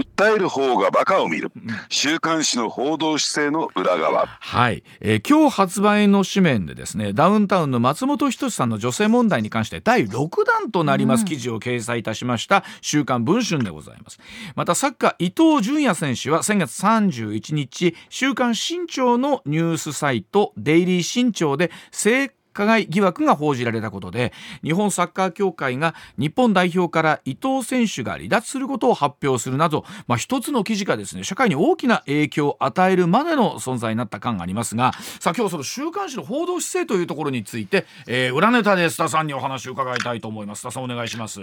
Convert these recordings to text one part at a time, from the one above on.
訴える方がバカを見る。週刊誌の報道姿勢の裏側。はい、えー、今日発売の紙面でですねダウンタウンの松本人志さんの女性問題に関して第6弾となります。記事を掲載いたしました。週刊文春でございます。またサッカー伊東純也選手は先月31日週刊新潮のニュースサイトデイリー新潮で性加害疑惑が報じられたことで日本サッカー協会が日本代表から伊藤選手が離脱することを発表するなど、まあ、一つの記事がですね社会に大きな影響を与えるまでの存在になった感がありますがさあ今日その週刊誌の報道姿勢というところについて、えー、裏ネタで須田さんにお話を伺いたいと思います。須田さんお願いします。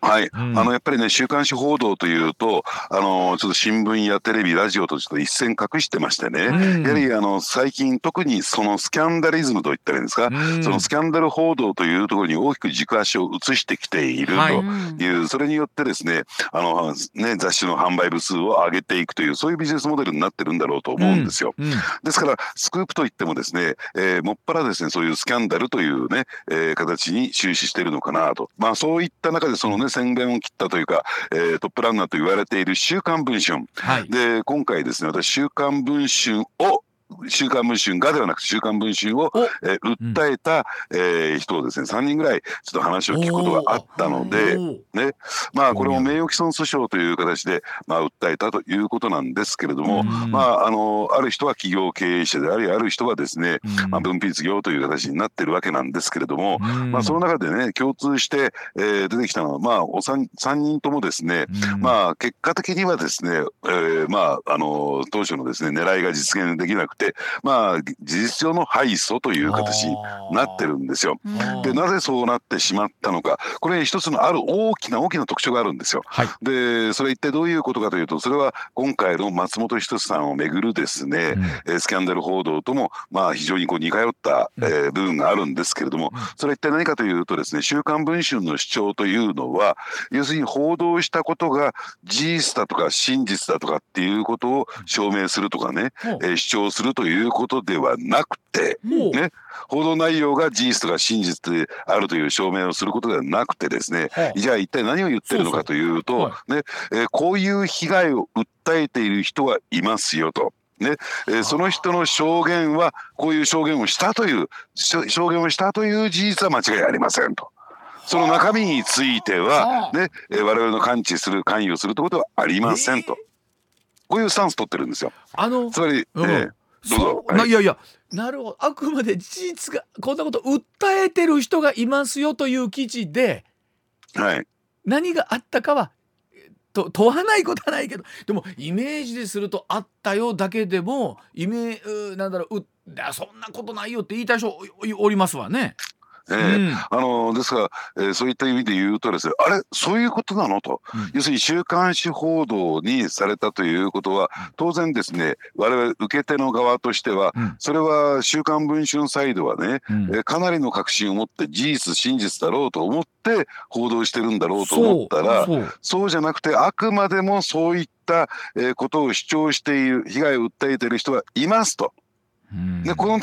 はい、うん、あのやっぱりね週刊誌報道というとあのちょっと新聞やテレビラジオとちょっと一線隠してましてね、うん、やはりあの最近特にそのスキャンダリズムといったらいいんですか、うん、そのスキャンダル報道というところに大きく軸足を移してきているという、はい、それによってですねあのね雑誌の販売部数を上げていくというそういうビジネスモデルになってるんだろうと思うんですよ。ですからスクープといってもですね、えー、もっぱらですねそういうスキャンダルというね、えー、形に終始しているのかなと。まあそういった中でそのね宣伝を切ったというか、えー、トップランナーと言われている週刊文春、はい、で今回ですね私週刊文春を週刊文春がではなく週刊文春を、えー、訴えた、うん、えー、人をですね3人ぐらいちょっと話を聞くことがあったので、ね、まあこれも名誉毀損訴訟という形で、まあ、訴えたということなんですけれども、うん、まああのある人は企業経営者でありある人はですね、うん、まあ、分泌業という形になってるわけなんですけれども、まあ、その中でね共通して、えー、出てきたのは、まあ、お 3, 3人ともですね、まあ結果的にはですね、えー、まああの当初のですね狙いが実現できなくて、まあ、事実上の敗訴という形になってるんですよ。でなぜそうなってしまったのか。これ一つのある大きな大きな特徴があるんですよ。はい、でそれ一体どういうことかというとそれは今回の松本人志さんをめぐるですね、うん、スキャンダル報道とも、まあ、非常にこう似通った、えー、部分があるんですけれどもそれは一体何かというとですね「週刊文春」の主張というのは要するに報道したことが事実だとか真実だとかっていうことを証明するとかね、えー、主張するということではなくて、ね、報道内容が事実とか真実であるという証明をすることではなくてですね、はあ、じゃあ一体何を言ってるのかというとねえー、こういう被害を訴えている人はいますよと。ねえー、その人の証言はこういう証言をしたという証言をしたという事実は間違いありませんと。その中身については、ね、えー、我々の感知する関与するということはありませんと、こういうスタンス取ってるんですよ。あのつまり、うん、えーそう、はい、いやいや。なるほど。あくまで事実がこんなこと訴えてる人がいますよという記事で、はい、何があったかはと問わないことはないけどでもイメージでするとあったよだけでもイメーなんだろううそんなことないよって言いたい人おりますわね。えー、うん、あのですから、えー、そういった意味で言うとですねあれそういうことなの？と、うん、要するに週刊誌報道にされたということは当然ですね我々受け手の側としては、うん、それは「週刊文春」サイドはね、うん、えー、かなりの確信を持って事実真実だろうと思って報道してるんだろうと思ったらそう。じゃなくてあくまでもそういった、えことを主張している被害を訴えている人はいますと。でこの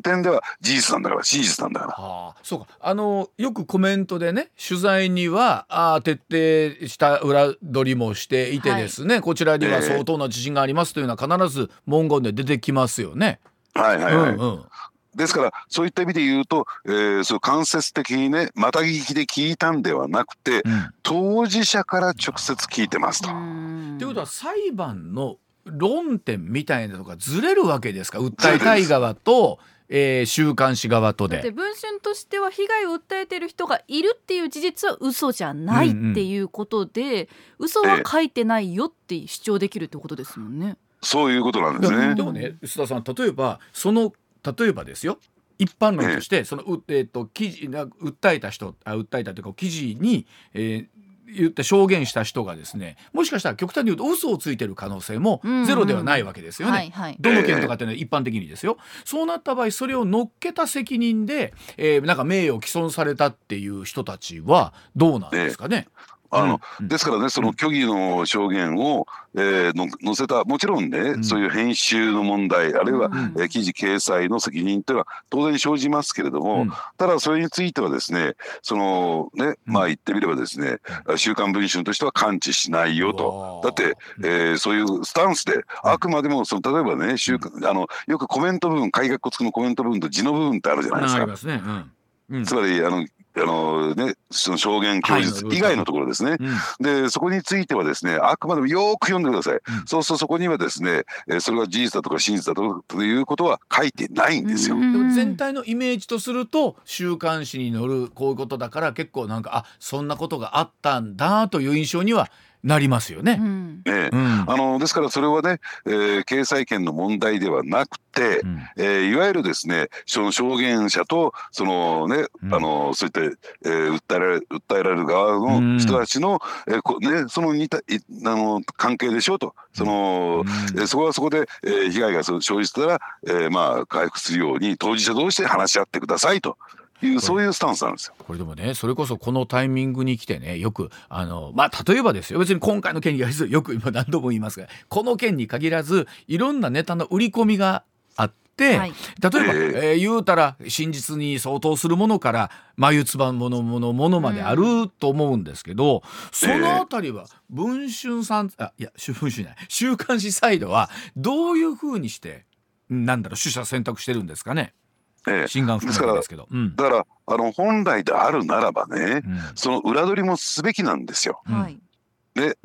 点では事実なんだから真実なんだから。はあ、そうかあのよくコメントでね取材にはあ徹底した裏取りもしていてですね、はい、こちらには相当な自信がありますというのは必ず文言で出てきますよね。はいはいはい。うんうんですからそういった意味で言うと、えー、そう間接的にねまた聞きで聞いたんではなくて、うん、当事者から直接聞いてますと。ということは裁判の論点みたいなのがずれるわけですか？訴えたい側と、えー、週刊誌側とで。文春としては被害を訴えてる人がいるっていう事実は嘘じゃないっていうことで、うんうん、嘘は書いてないよって主張できるってことですもんね。そういうことなんですね。でもね須田さん例えばその例えばですよ一般論として、そのう、えー、と記事訴えた人あ訴えたというか記事に、えー、言って証言した人がですねもしかしたら極端に言うと嘘をついてる可能性もゼロではないわけですよね。はいはい、どの件とかっていうのは一般的にですよ。そうなった場合それを乗っけた責任で、えー、なんか名誉毀損されたっていう人たちはどうなんですかね？あの、うんですからねその虚偽の証言を、えーの載せたもちろんね、ん。そういう編集の問題あるいは、うんえー記事掲載の責任というのは当然生じますけれども、うん。ただそれについてはですねそのねまあ言ってみればですね「週刊文春」としては完治しないよと。だって、えーそういうスタンスであくまでもその例えばね週刊あのよくコメント部分改革付きのコメント部分と字の部分ってあるじゃないですか。あり。ますね。つまりあのあのね、その証言供述以外のところですね。うん。でそこについてはですねあくまでもよーく読んでください、うん。そうするとそこにはですね、えーそれが事実だとか真実だとかということは書いてないんですよ。でも全体のイメージとすると週刊誌に載るこういうことだから結構なんかあそんなことがあったんだという印象にはなりますよね。うん。ねうん。あのですからそれはね、えー掲載権の問題ではなくて、うん。えーいわゆるですねその証言者とそのね、うん。あのそういった、えー訴えられ訴えられる側の人たちの、えーこね、その似たいあの関係でしょうと。その、えーそこはそこで、えー被害が生じたら、えーまあ回復するように当事者同士で話し合ってくださいというそういうスタンスなんですよ。これでもねそれこそこのタイミングに来てねよくあのまあ例えばですよ。別に今回の件に限らずよく今何度も言いますがこの件に限らずいろんなネタの売り込みがあって。はい。例えば、ええー言うたら真実に相当するものから眉唾ものものものまであると思うんですけど、そのあたりは文春さんあいや文春じゃない。週刊誌サイドはどういうふうにしてなんだろう取捨選択してるんですかねえー心眼含めてですけど。うんだからあの本来であるならばね、うんその裏取りもすべきなんですよ。うんはいでうん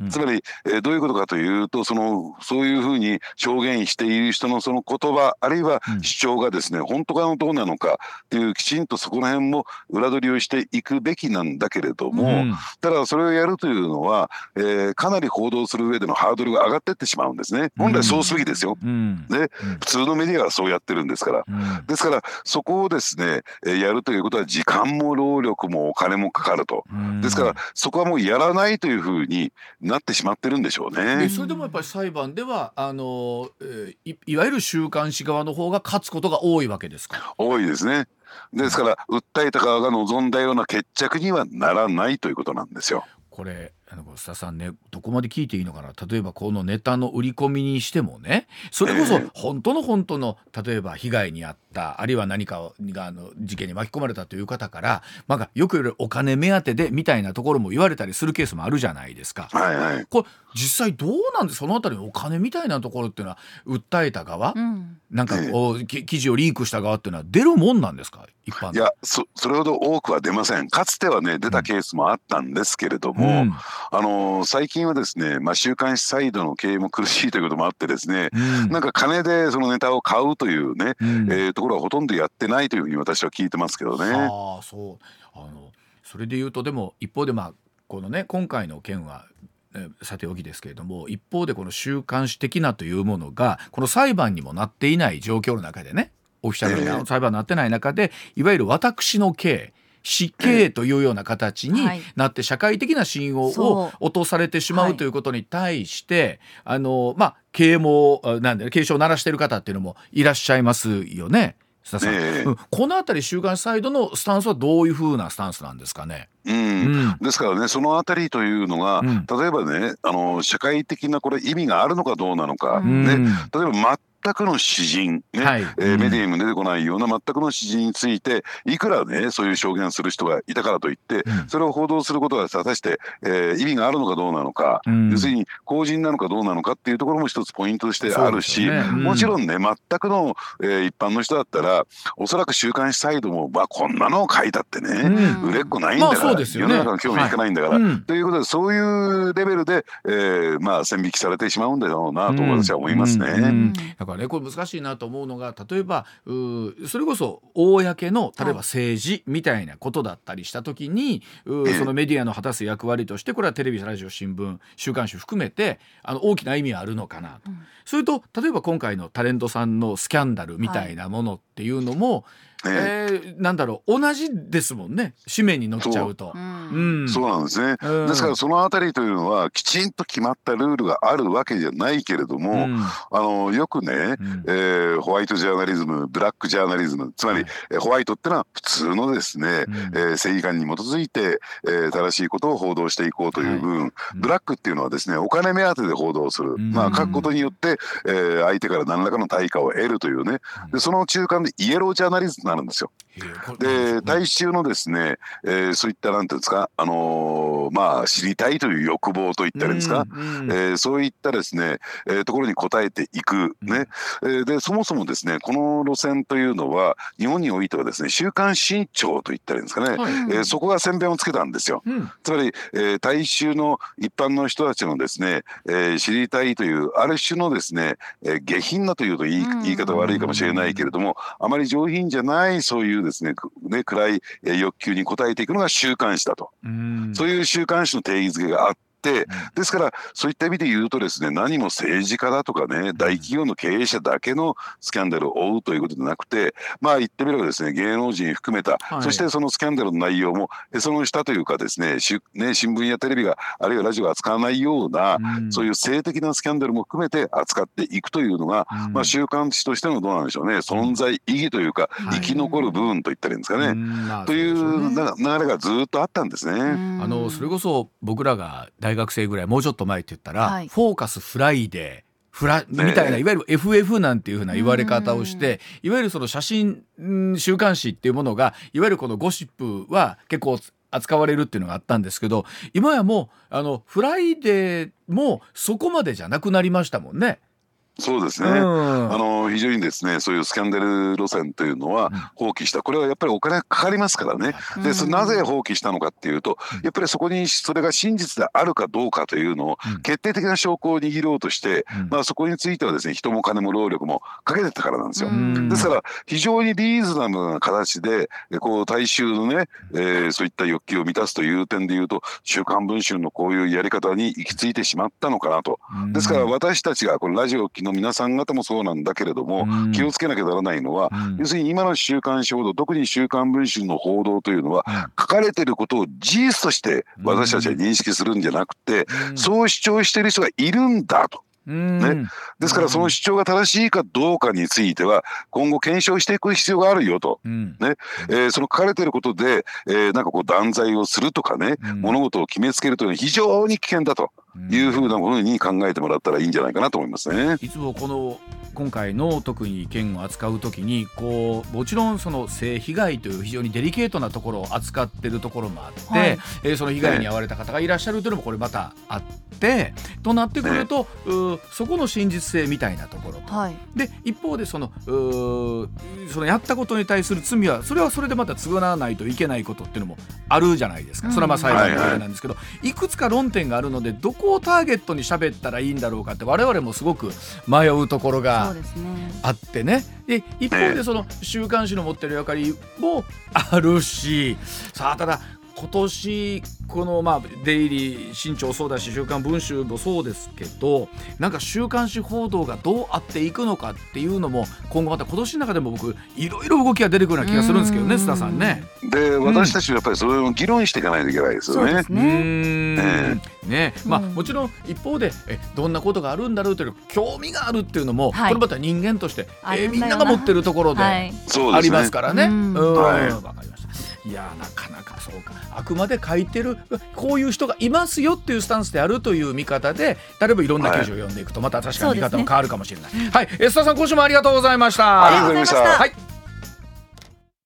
つまり、えーどういうことかというとそのそういうふうに証言している人のその言葉あるいはうん。主張がですね、本当かのどうなのかっていうきちんとそこら辺も裏取りをしていくべきなんだけれども、うん。ただそれをやるというのは、えーかなり報道する上でのハードルが上がっていってしまうんですね。本来そうすべきですよ。うん。ね。普通のメディアはそうやってるんですから。うん。ですからそこをですね、えーやるということは時間も労力もお金もかかると。うん。ですからそこはもうやらないというふうになってしまってるんでしょうでね。それでもやっぱり裁判ではあの、えーいいわゆる週刊誌側の方が勝つことが多いわけですか。多いですね。ですから訴えた側が望んだような決着にはならないということなんですよ。これあの須田さんねどこまで聞いていいのかな例えばこのネタの売り込みにしてもねそれこそええ本当の本当の例えば被害に遭ったあるいは何かがあの事件に巻き込まれたという方から、まあ、よく言われるお金目当てでみたいなところも言われたりするケースもあるじゃないですか。はいはい。これ実際どうなんでそのあたりのお金みたいなところっていうのは訴えた側、うん。なんかこう、き記事をリークした側っていうのは出るもんなんですか？一般いやそそれほど多くは出ません。かつてはね出たケースもあったんですけれども、うん。あのー最近はですね、まあ、週刊誌サイドの経営も苦しいということもあってですね、うん。なんか金でそのネタを買うというね、うん。えーところはほとんどやってないというふうに私は聞いてますけどね。ああそうあのそれで言うとでも一方でまあこのね今回の件はえーさておきですけれども一方でこの週刊誌的なというものがこの裁判にもなっていない状況の中でねオフィシャルええな裁判になってない中でいわゆる私の刑死刑というような形にはい。なって社会的な信用そをう。落とされてしまはい。うということに対して、あのまあ啓蒙あなんで警鐘を鳴らしている方っていうのもいらっしゃいますよね。須田さん、ええ。うん。このあたり週刊誌サイドのスタンスはどういうふうなスタンスなんですかね？うん。うん。ですからねそのあたりというのが、うん。例えばねあの社会的なこれ意味があるのかどうなのか、うん。ね、うん例えば全くの詩人、ねはい。えーうん。メディアにも出てこないような全くの詩人についていくらねそういう証言する人がいたからといって、うん。それを報道することが果たして、えー意味があるのかどうなのか、うん。要するに公人なのかどうなのかっていうところも一つポイントとしてあるし、ね。うん。もちろんね全くの、えー一般の人だったらおそらく週刊誌サイドも、まあ、こんなのを書いたってね、うん。売れっ子ないんだから、まあね。世の中の興味引かないんだから。うん。ということでそういうレベルで、えーまあ線引きされてしまうんだろうなと私は思いますね。うんうん。うん。だからねこれ難しいなと思うのが例えばそれこそ公の例えば政治みたいなことだったりした時に、うーええ そのメディアの果たす役割としてこれはテレビラジオ新聞週刊誌含めてあの大きな意味はあるのかなと。うんそれと例えば今回のタレントさんのスキャンダルみたいなものっていうのも、えー、なんだろう同じですもんね。紙面に載っちゃうと。う。うん。んそうなんですね。うん。ですからそのあたりというのはきちんと決まったルールがあるわけじゃないけれども、うん。あのよくね、うん。えーホワイトジャーナリズムブラックジャーナリズムつまり、はいえーホワイトってのは普通のですね、うん。えー正義感に基づいて、えー正しいことを報道していこうという部分、うん。ブラックっていうのはですねお金目当てで報道する、ん。まあ書くことによって、えー相手から何らかの対価を得るというね。でその中間でイエロージャーナリズムるんですよ。で大衆のですね、えーそういったなんていうんですか、あのーまあ知りたいという欲望といったらですか、うんうん。えーそういったですね、えーところに応えていくね、えーでそもそもですねこの路線というのは日本においてはですね週刊新潮といったらいいんですかね、はい。えーそこが宣伝をつけたんですよ。うん。つまり、えー大衆の一般の人たちのですね、えー知りたいというある種のですね、えー下品なというと言いうん。言い方悪いかもしれないけれども、あまり上品じゃないそういうですねくね暗いえー欲求に応えていくのが週刊誌だと、うんそういう週刊誌の定義づけがあって。ですからそういった意味で言うとですね何も政治家だとかね大企業の経営者だけのスキャンダルを追うということでなくてまあ言ってみればですね芸能人含めた、はい。そしてそのスキャンダルの内容もえその下というかですねしね新聞やテレビがあるいはラジオが扱わないような、うん。そういう性的なスキャンダルも含めて扱っていくというのが、うん。まあ、週刊誌としてのどうなんでしょうね存在意義というか、はい。生き残る部分といったらいいんですかね。といそう流れがずっとあったんですね。あのそれこそ僕らが大学生ぐらいもうちょっと前って言ったら、はい。フォーカスフライデーフラみねたいないわゆる FF なんていうふうな言われ方をしていわゆるその写真ん週刊誌っていうものがいわゆるこのゴシップは結構扱われるっていうのがあったんですけど今やもうあのフライデーもそこまでじゃなくなりましたもんね。そうですね、うん。あの非常にですねそういうスキャンダル路線というのは放棄した。これはやっぱりお金がかかりますからね。でそなぜ放棄したのかっていうとやっぱりそこにそれが真実であるかどうかというのをうん。決定的な証拠を握ろうとして、うん。まあ、そこについてはですね人も金も労力もかけてたからなんですよ。ん。ですから非常にリーズナブルな形でえこう大衆のね、えーそういった欲求を満たすという点でいうと「週刊文春」のこういうやり方に行き着いてしまったのかなと。ですから私たちがこのラジオをの皆さん方もそうなんだけれども、うん。気をつけなきゃならないのは、うん。要するに今の週刊誌報道特に「週刊文春」の報道というのは、書かれてることを事実として私たちは認識するんじゃなくて、うん。そう主張している人がいるんだと。うん。ね。ですからその主張が正しいかどうかについては今後検証していく必要があるよと。うん。ね。えーその書かれてることで、えーなんかこう断罪をするとかね、うん。物事を決めつけるというのは非常に危険だというふうなものに考えてもらったらいいんじゃないかなと思いますね。いつもこの今回の特に件を扱う時にこうもちろんその性被害という非常にデリケートなところを扱ってるところもあって、はい。えーその被害に遭われた方がいらっしゃるというのもこれまたあってとなってくると、うーそこの真実性みたいなところと。はい。で一方でそのうーそのやったことに対する罪はそれはそれでまた償わないといけないことっていうのもあるじゃないですか、うん。それはまあ裁判のあれなんですけど、いくつか論点があるのでどこをターゲットに喋ったらいいんだろうかって我々もすごく迷うところがあってね。で一方でその週刊誌の持ってる役割もあるしさあただ今年このまあデイリー新潮そうだし週刊文春もそうですけどなんか週刊誌報道がどうあっていくのかっていうのも今後また今年の中でも僕いろいろ動きが出てくるような気がするんですけどねうん。須田さんね。で私たちはやっぱりそれを議論していかないといけないですよね。そうです。うーね。まあうんもちろん一方でえどんなことがあるんだろうという興味があるっていうのも、はい。これまた人間として、えみんなが持ってるところで、はい。あり。ますからね。ううんん。はい。わかりました。いやなかなかそうか。あくまで書いてるこういう人がいますよっていうスタンスであるという見方で例えばいろんな記事を読んでいくとまた確かに見方も変わるかもしれない。はい、エスタさん今週もありがとうございました。ありがとうございました。はい